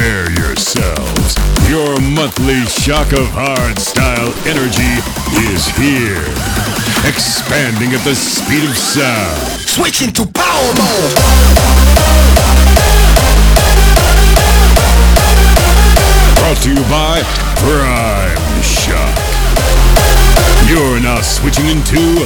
Prepare yourselves. Your monthly shock of hardstyle energy is here. Expanding at the speed of sound. Switching to power mode. Brought to you by Prime Shock. You're now switching into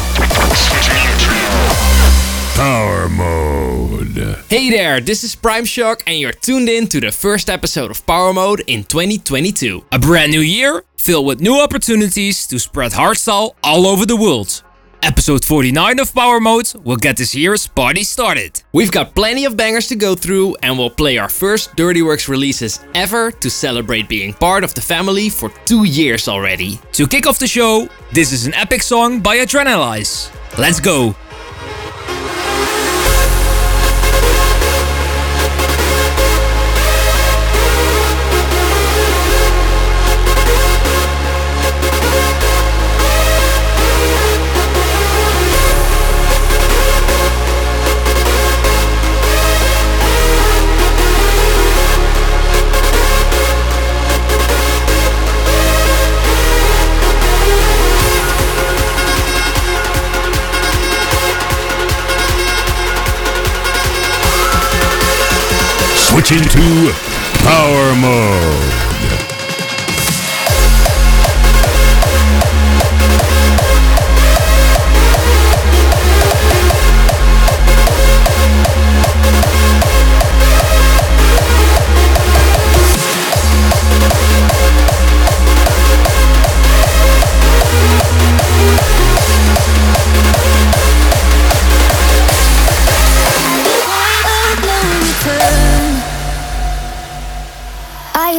Power Mode. Hey there, this is Prime Shock, and you're tuned in to the first episode of Power Mode in 2022. A brand new year filled with new opportunities to spread hardstyle all over the world. Episode 49 of Power Mode will get this year's party started. We've got plenty of bangers to go through, and we'll play our first Dirty Workz releases ever to celebrate being part of the family for two years already. To kick off the show, this is an epic song by Adrenalize. Let's go! Switch into Power Mode.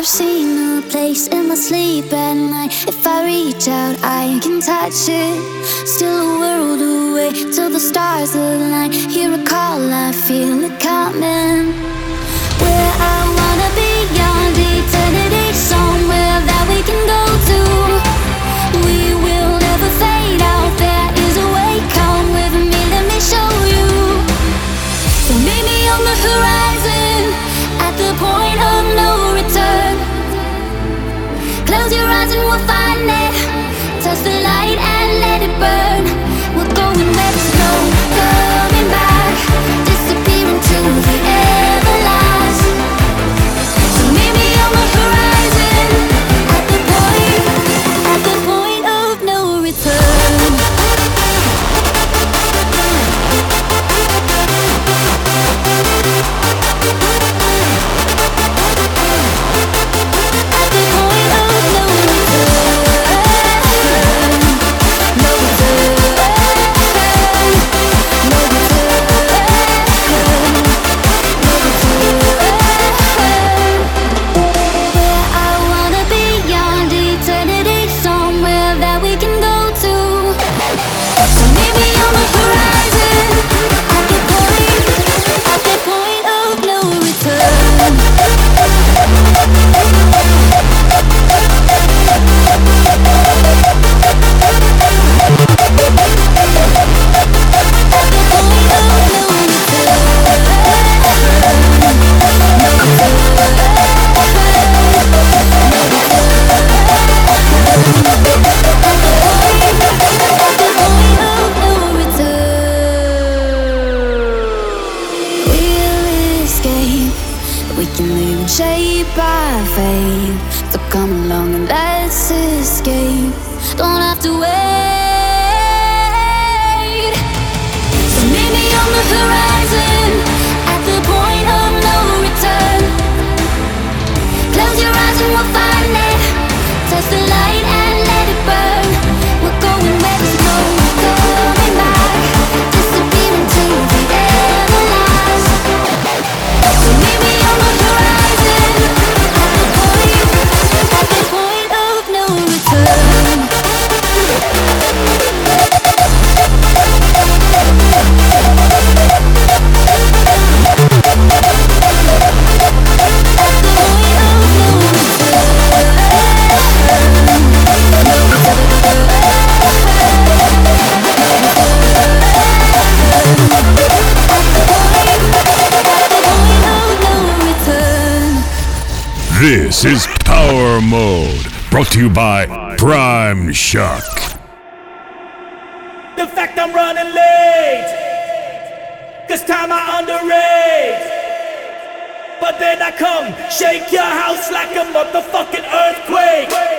I have seen a place in my sleep at night. If I reach out, I can touch it. Still a world away till the stars align. Hear a call, I feel it coming. Come along and let's This is Power Mode, brought to you by Prime Shock. The fact I'm running late, cause time I underrate. But then I come, shake your house like a motherfucking earthquake.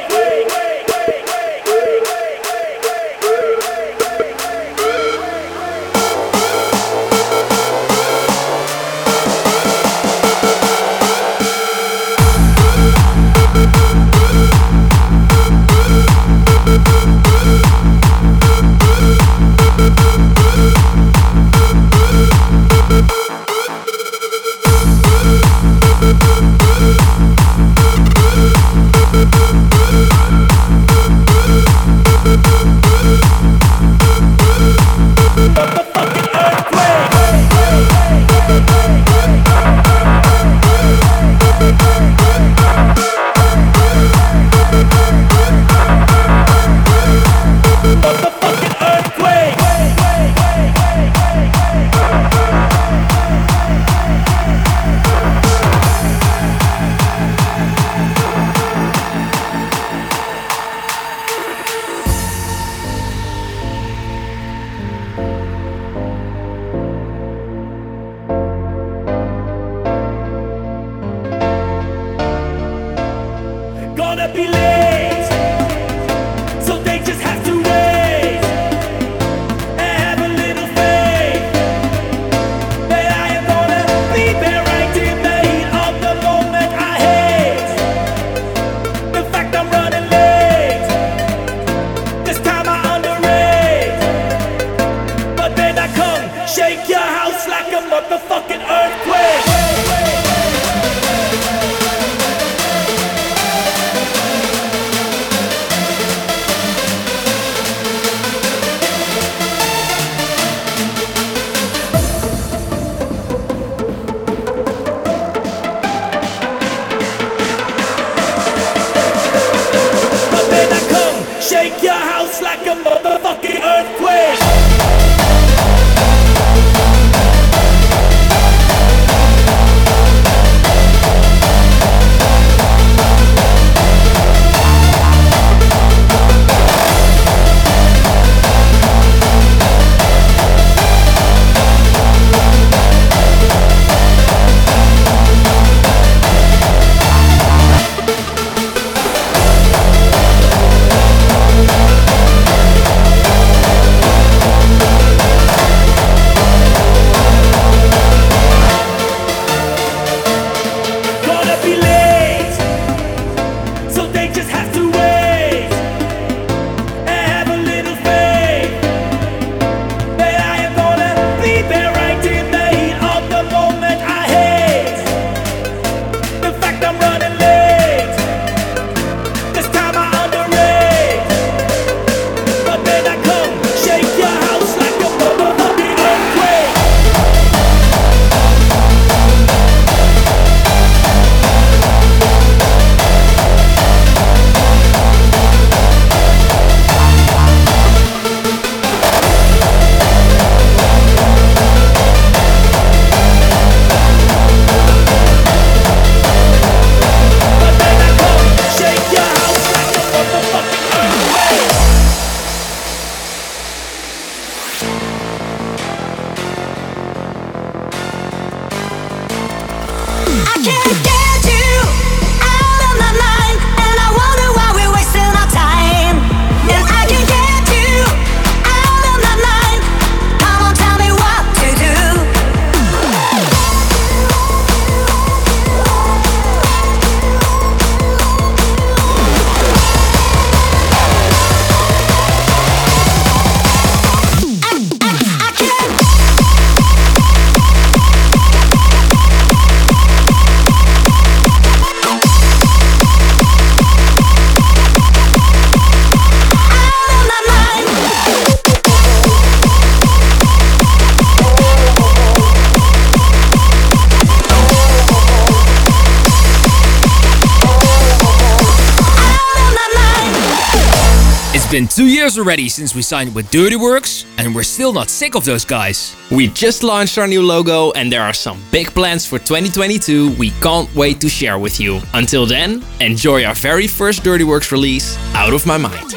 Been two years already since we signed with Dirty Workz, and we're still not sick of those guys. We just launched our new logo, and there are some big plans for 2022 we can't wait to share with you. Until then, enjoy our very first Dirty Workz release, Out of My Mind.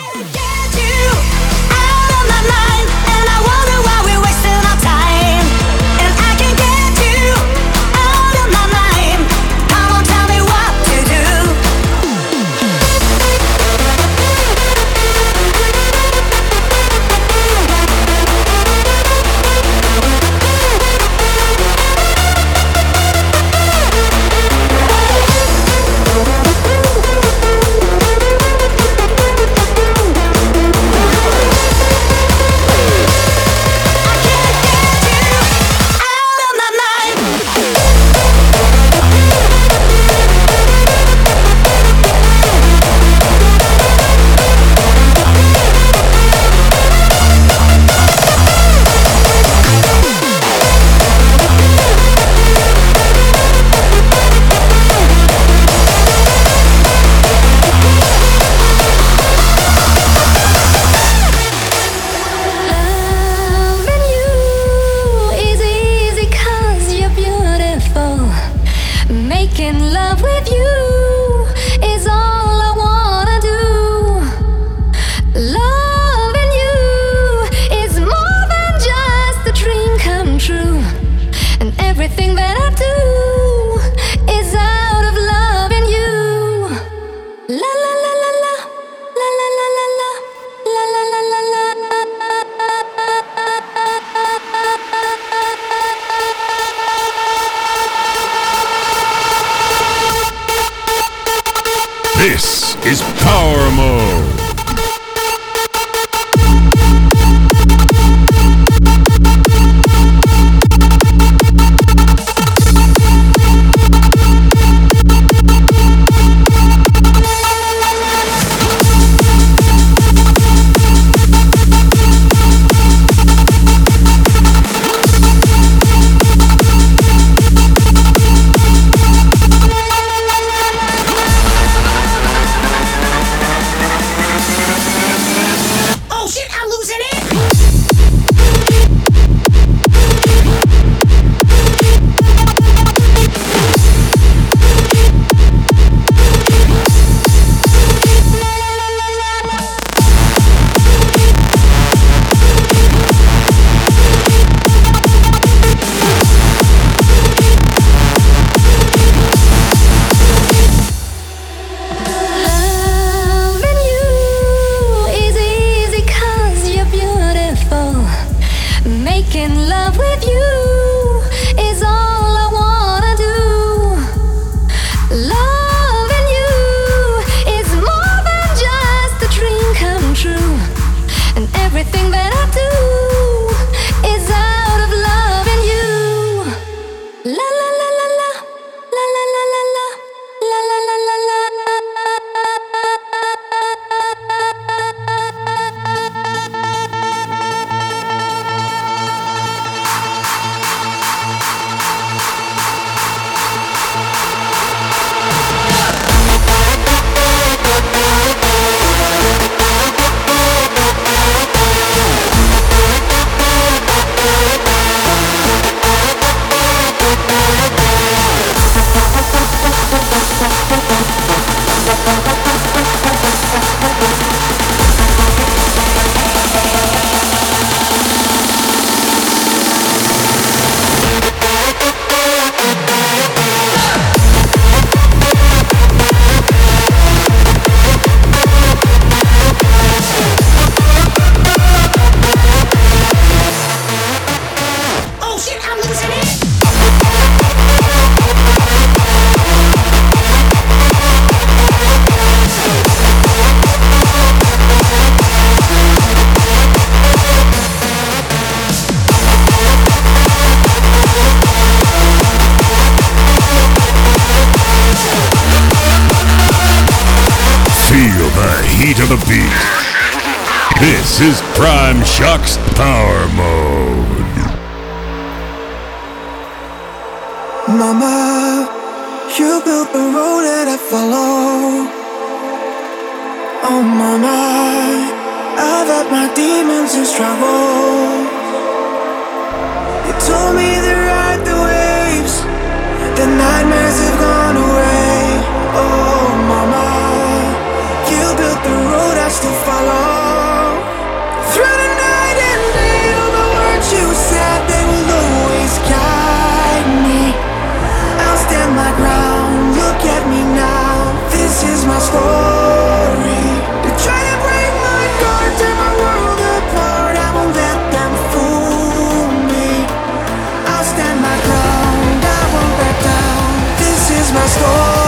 Storm.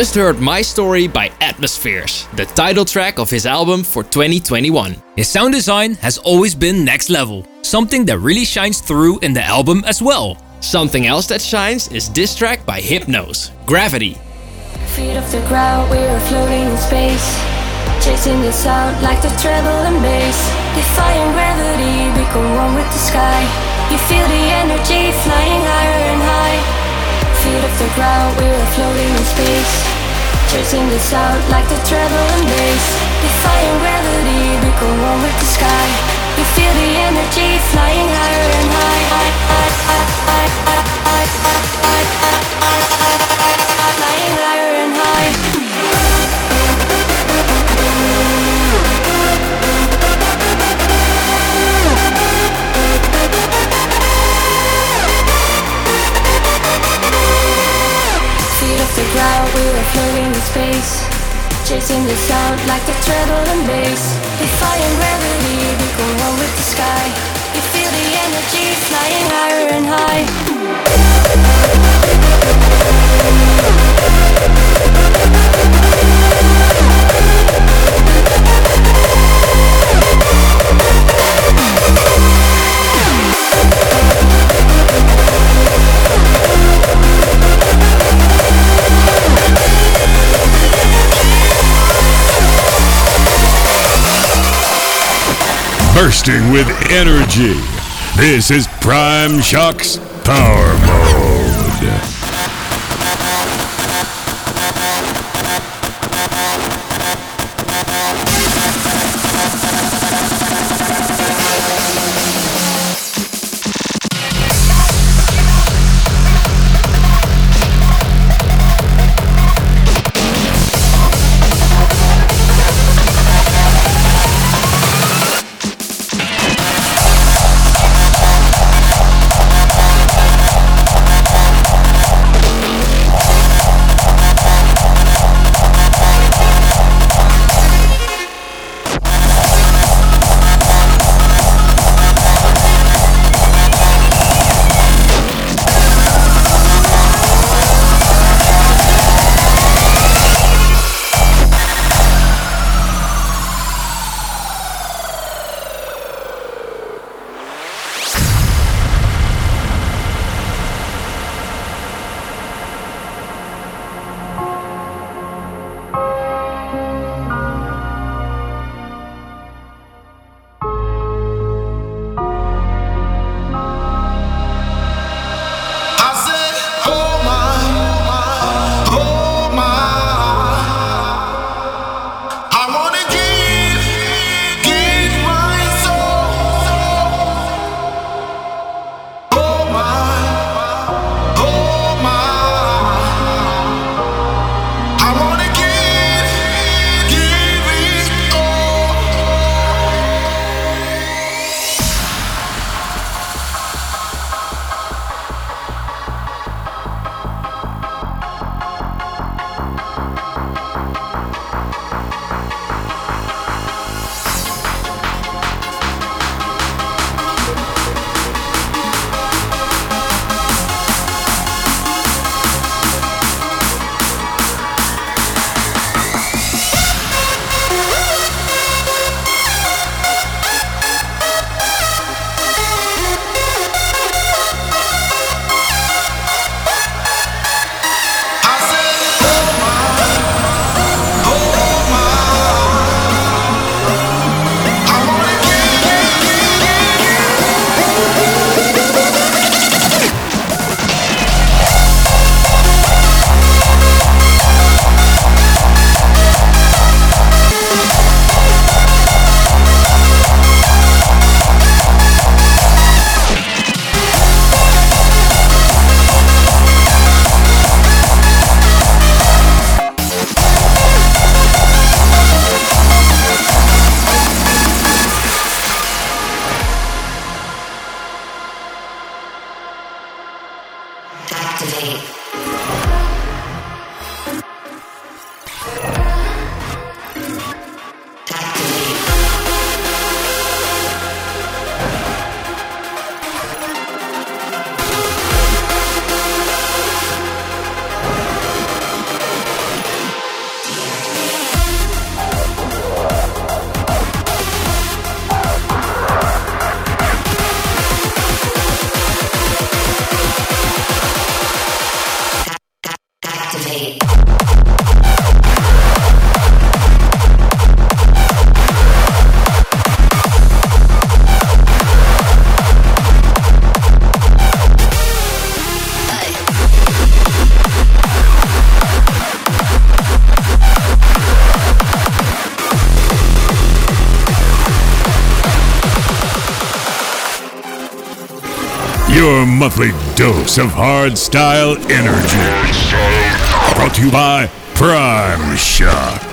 Just heard My Story by Atmozfears, the title track of his album for 2021. His sound design has always been next level, something that really shines through in the album as well. Something else that shines is this track by Hypnose, Gravity. Feet off the ground, we're floating in space. Chasing the sound like the treble and bass. Defying gravity, become one with the sky. You feel the energy flying higher and high. Feet off the ground, we're floating in space. Chasing the sound like the and bass. Defying gravity, become one with the sky. You feel the energy flying higher and high. high, high, high, high, high, high, high, high, high, high, flying higher and high. The ground, we were floating in space. Chasing the sound like the treble and bass. Defying gravity, we go on with the sky. You feel the energy flying higher and high. Bursting with energy. This is Prime Shock's Power monthly dose of hard style energy. Brought to you by Prime Shock.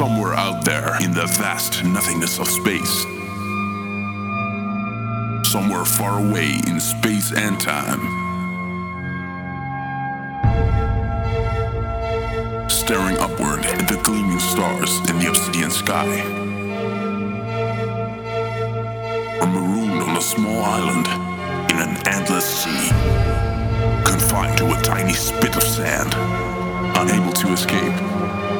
Somewhere out there in the vast nothingness of space. Somewhere far away in space and time. staring upward at the gleaming stars in the obsidian sky. Or marooned on a small island in an endless sea, confined to a tiny spit of sand, unable to escape.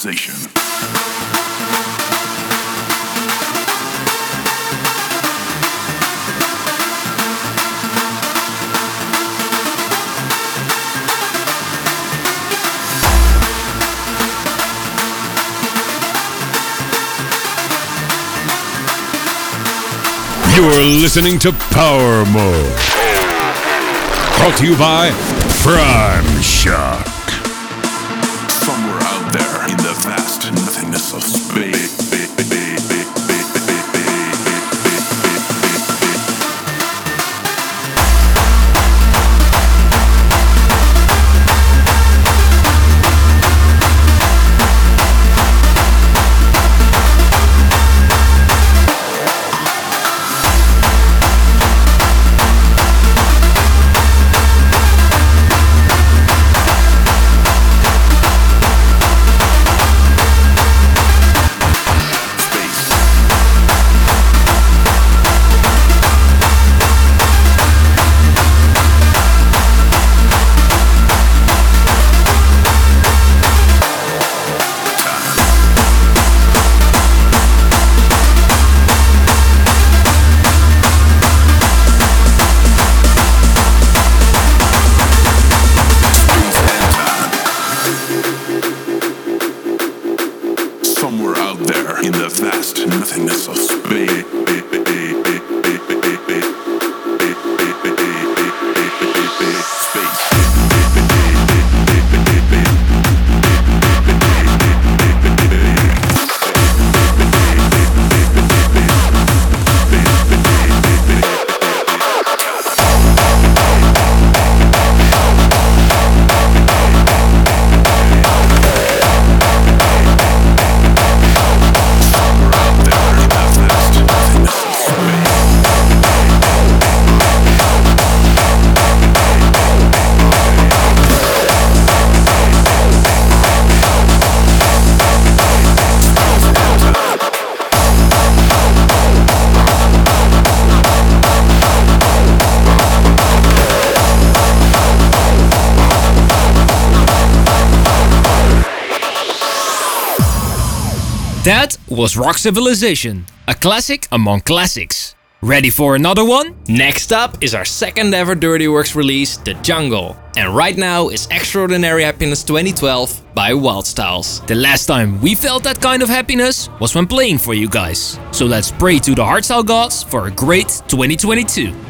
Civilization. You're listening to Power Mode. Brought to you by Prime Shock. Was Rock Civilization, a classic among classics. Ready for another one? Next up is our second ever Dirty Workz release, The Jungle. And right now is Extraordinary Happiness 2012 by Wildstylez. The last time we felt that kind of happiness was when playing for you guys. So let's pray to the hardstyle gods for a great 2022.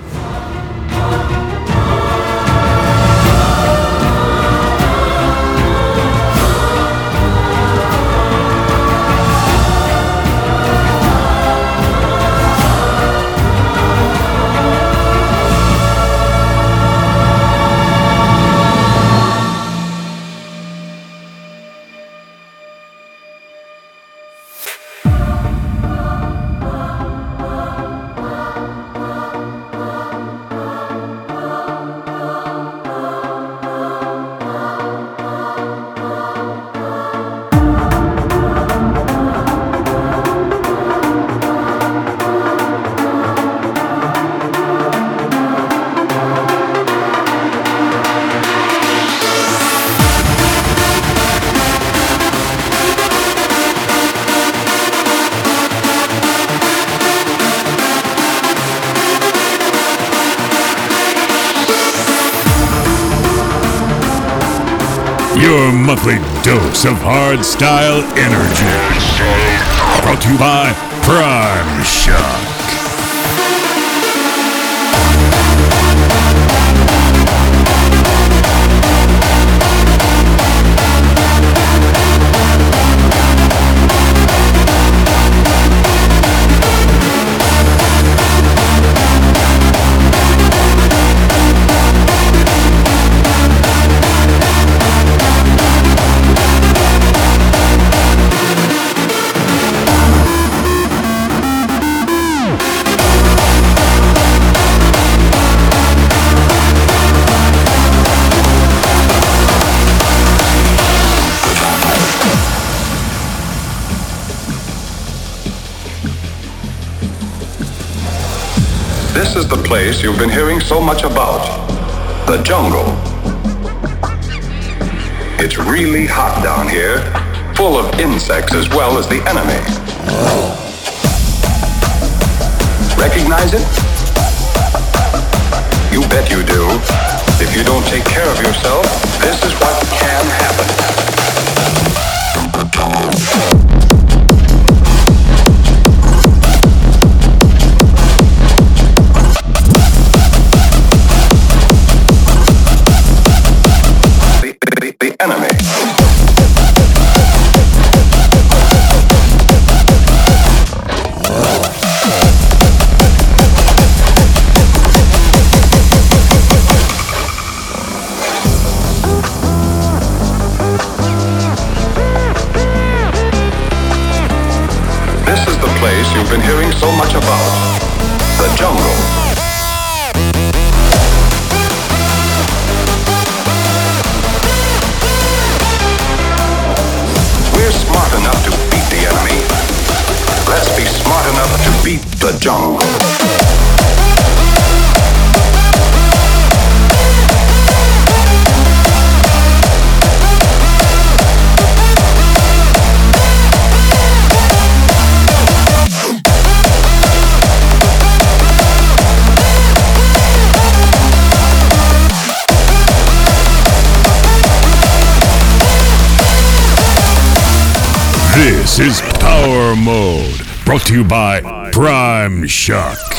Dose of hardstyle energy. Brought to you by Prime Shock. Is the place you've been hearing so much about. The jungle. It's really hot down here, full of insects as well as the enemy. Recognize it? You bet you do. If you don't take care of yourself, this is what can happen. Hearing so much about. The jungle. We're smart enough to beat the enemy. Let's be smart enough to beat the jungle. This is Power Mode, brought to you by Prime Shock.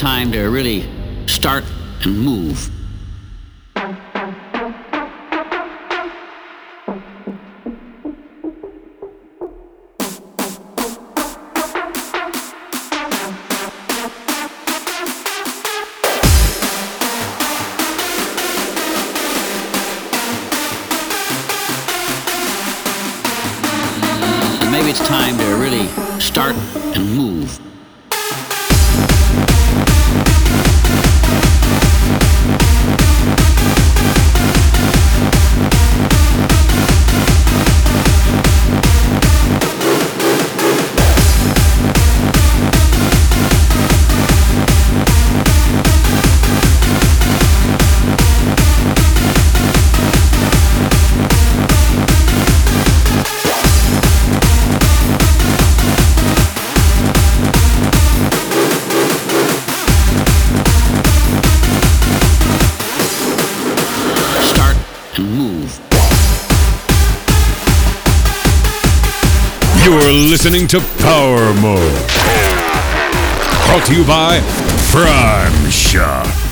time to really start and move. You're listening to Power Mode. Brought to you by Prime Shock.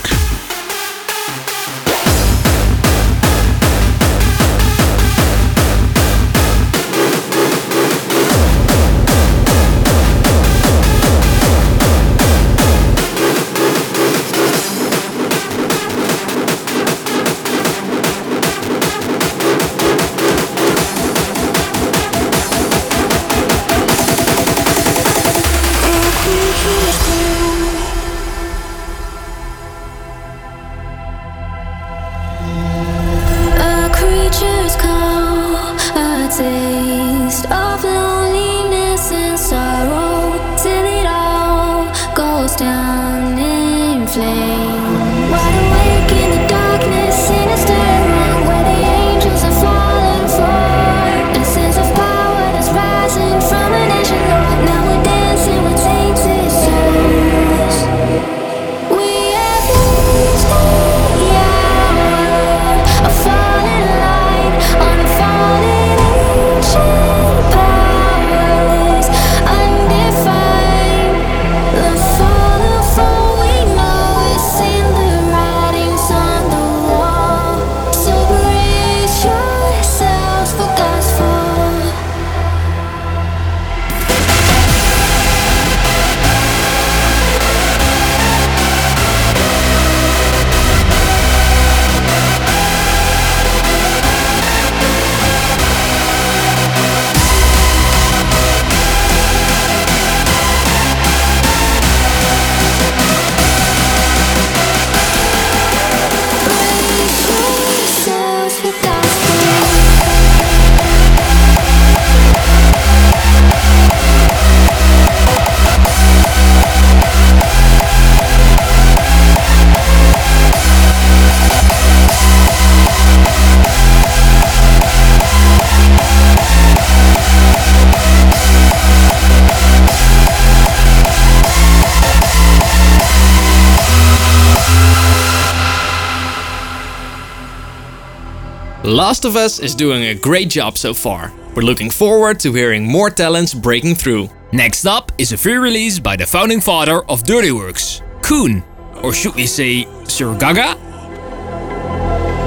Last of Us is doing a great job so far. We're looking forward to hearing more talents breaking through. Next up is a free release by the founding father of Dirty Workz, Coone, or should we say Sir Gaga?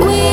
We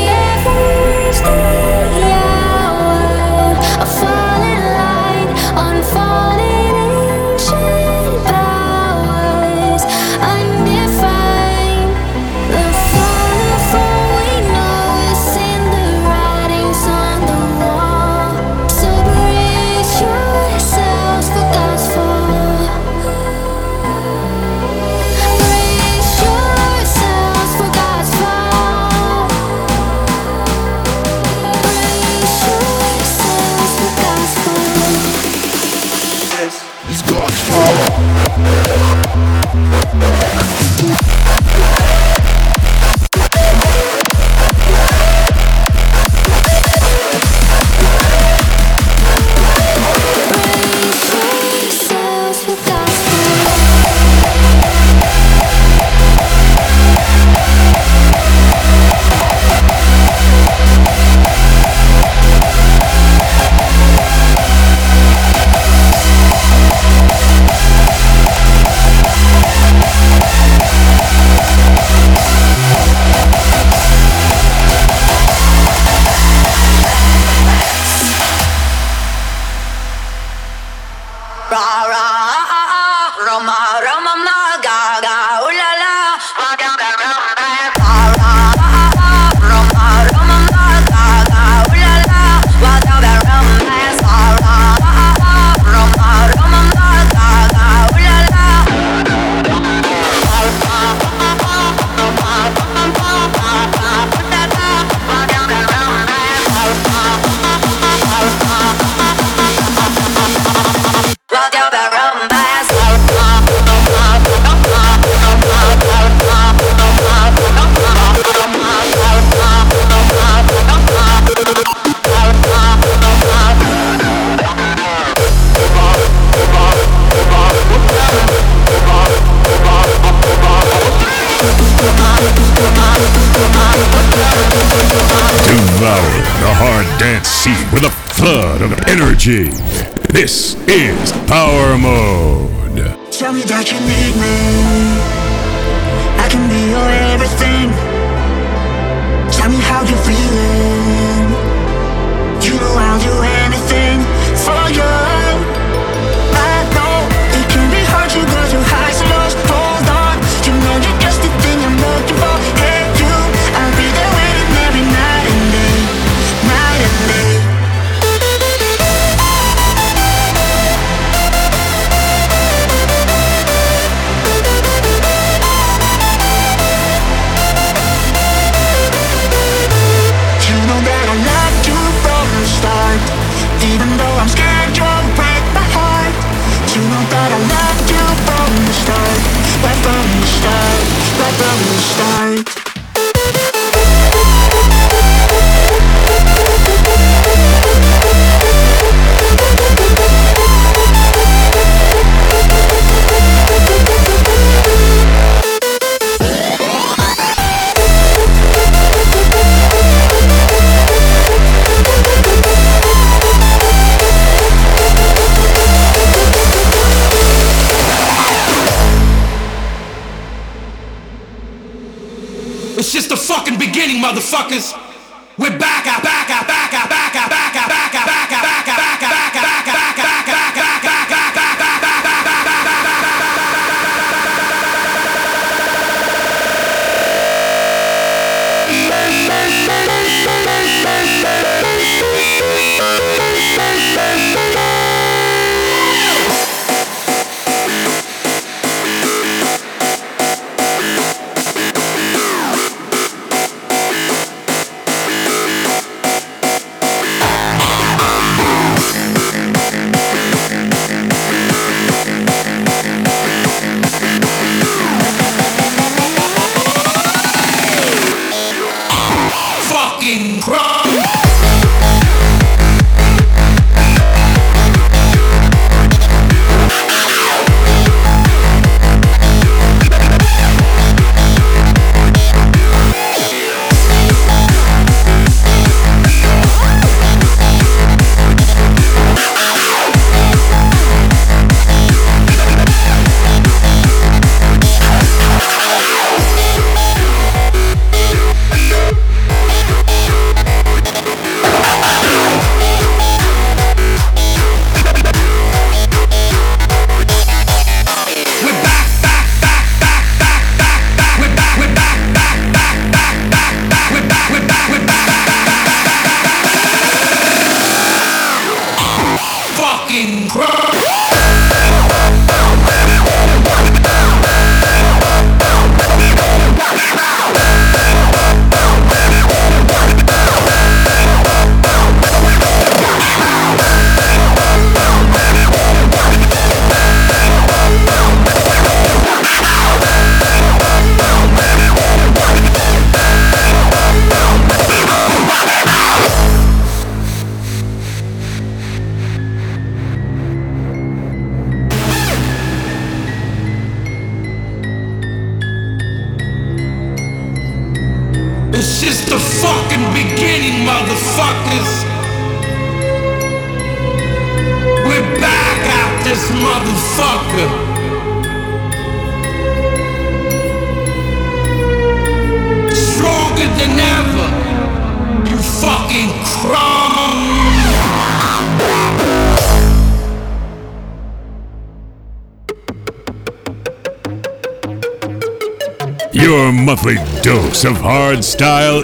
of hard style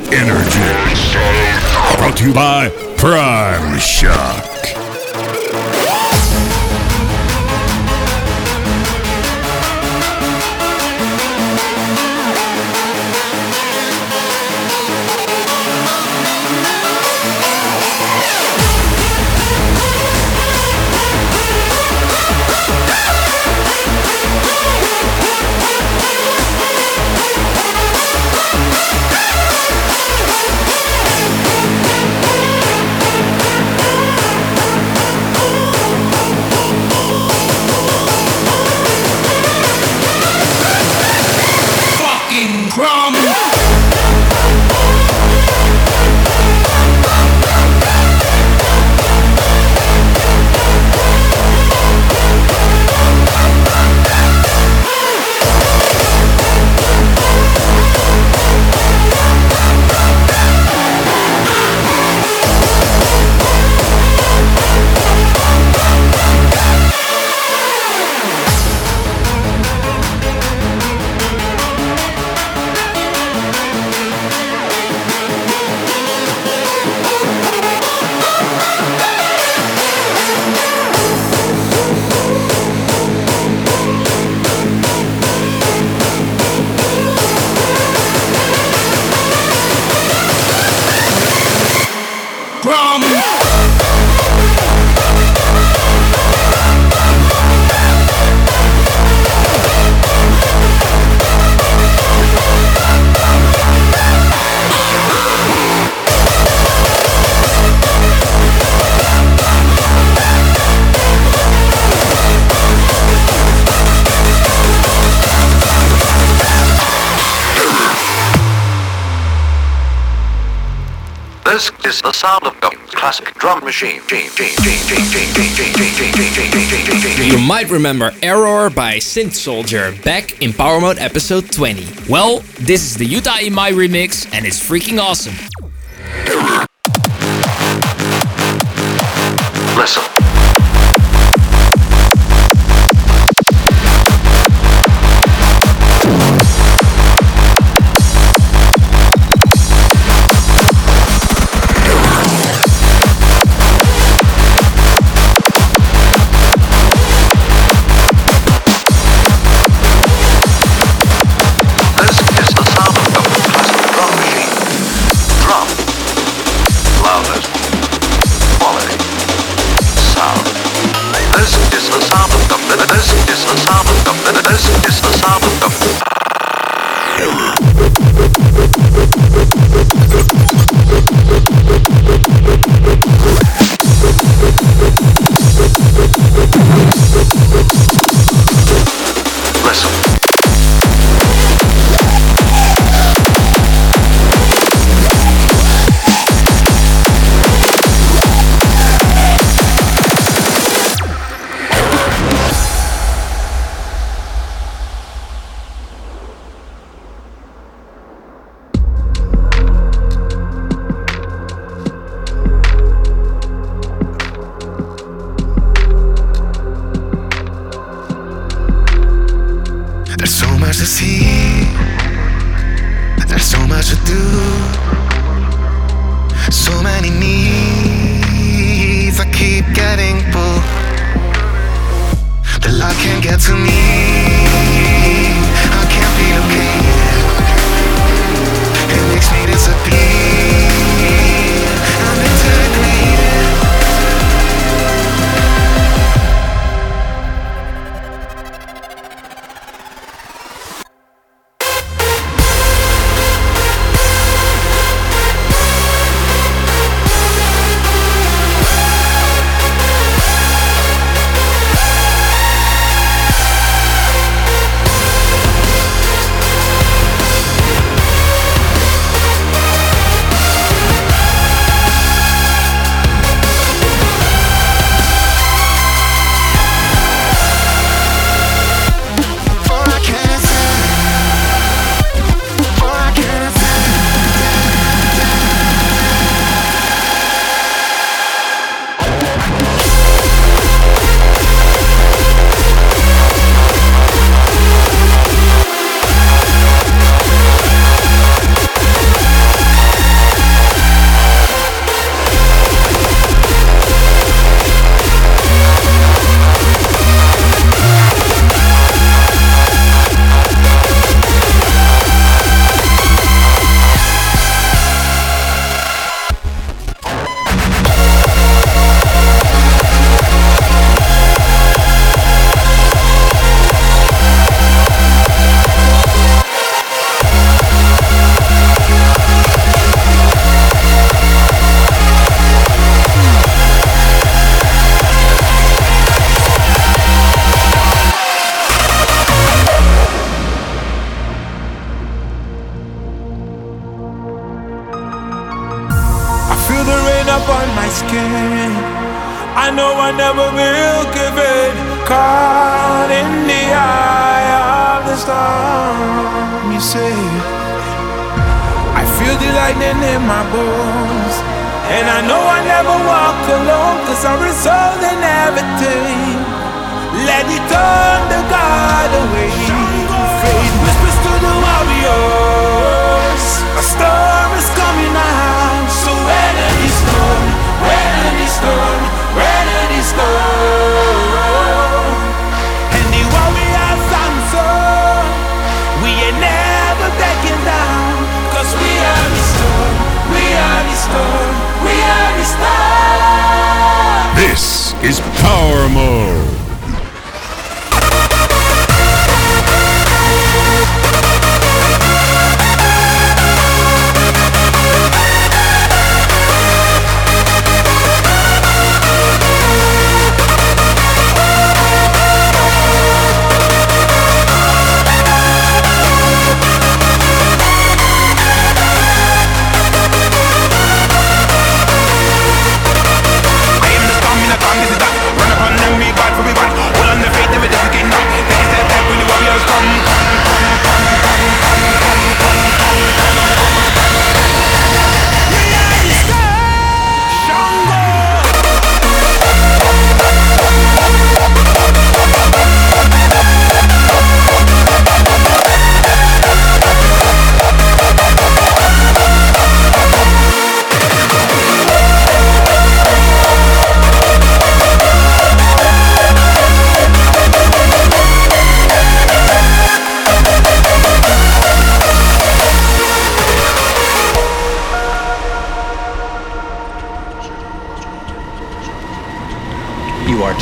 is the sound of Gong's classic drum machine. You might remember Error by Synth Soldier back in Power Mode episode 20. Well, this is the Utah EMI remix and it's freaking awesome. Say. I feel the lightning in my bones. And I know I never walk alone, cause I'm resolved in everything. Let it thunder God away. Fate whispers to the warriors. A storm is coming out. So weather the storm, weather the storm, weather the storm. This is Power Mode.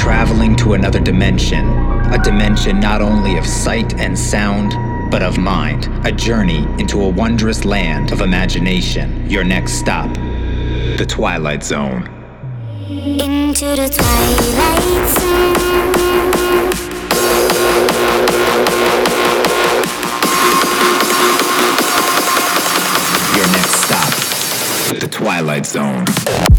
Traveling to another dimension. A dimension not only of sight and sound, but of mind. A journey into a wondrous land of imagination. Your next stop, the Twilight Zone. Into the twilight zone. Your next stop, the Twilight Zone.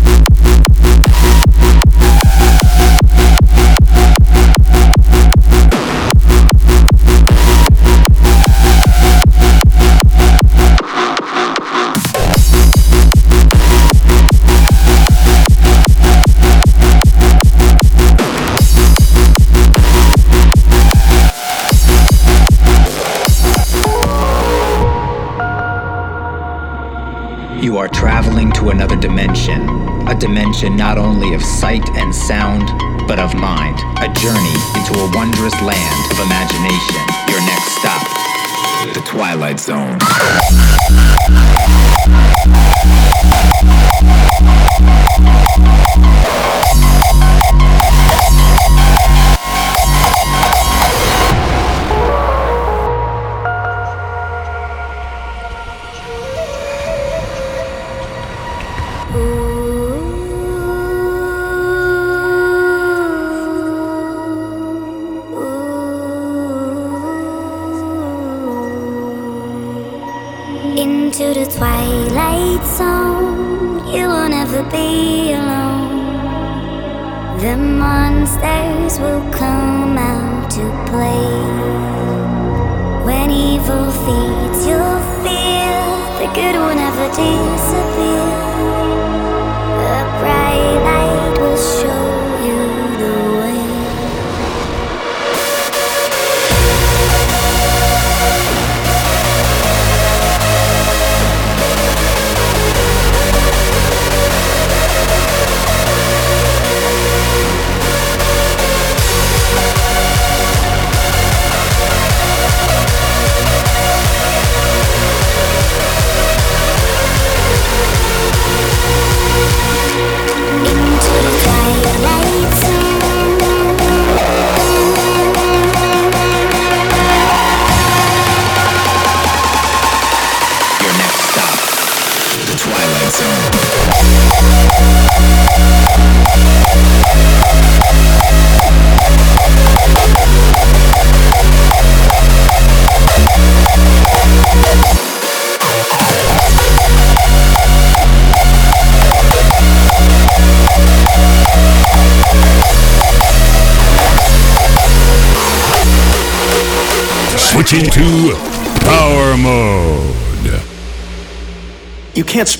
A dimension not only of sight and sound, but of mind. A journey into a wondrous land of imagination. Your next stop, the Twilight Zone.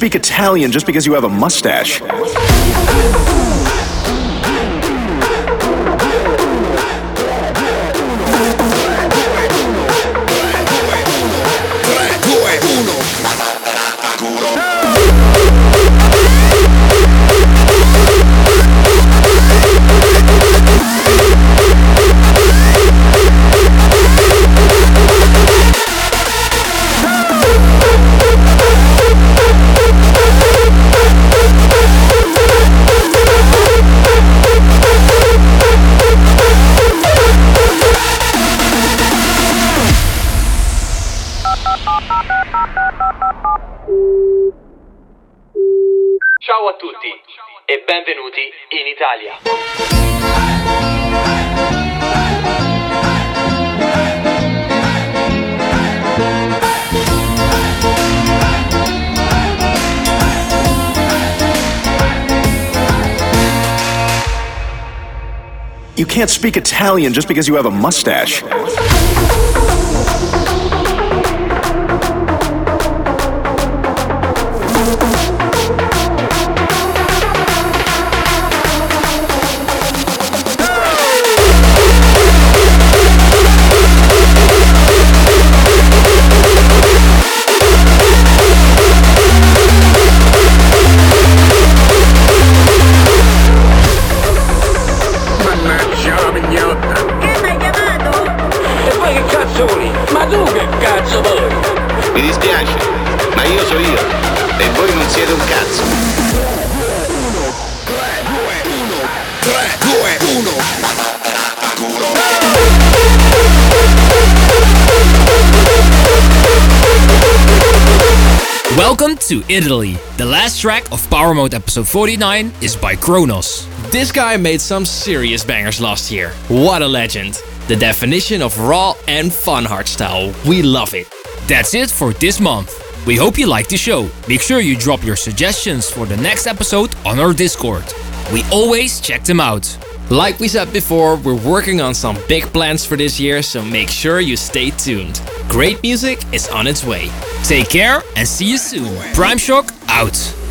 Speak Italian just because you have a mustache. Ciao a tutti e benvenuti in Italia. You can't speak Italian just because you have a mustache. To Italy. The last track of Power Mode episode 49 is by Kronos. This guy made some serious bangers last year. What a legend. The definition of raw and fun hardstyle. We love it. That's it for this month. We hope you liked the show. Make sure you drop your suggestions for the next episode on our Discord. We always check them out. Like we said before, we're working on some big plans for this year, so make sure you stay tuned. Great music is on its way. Take care and see you soon. Prime Shock out.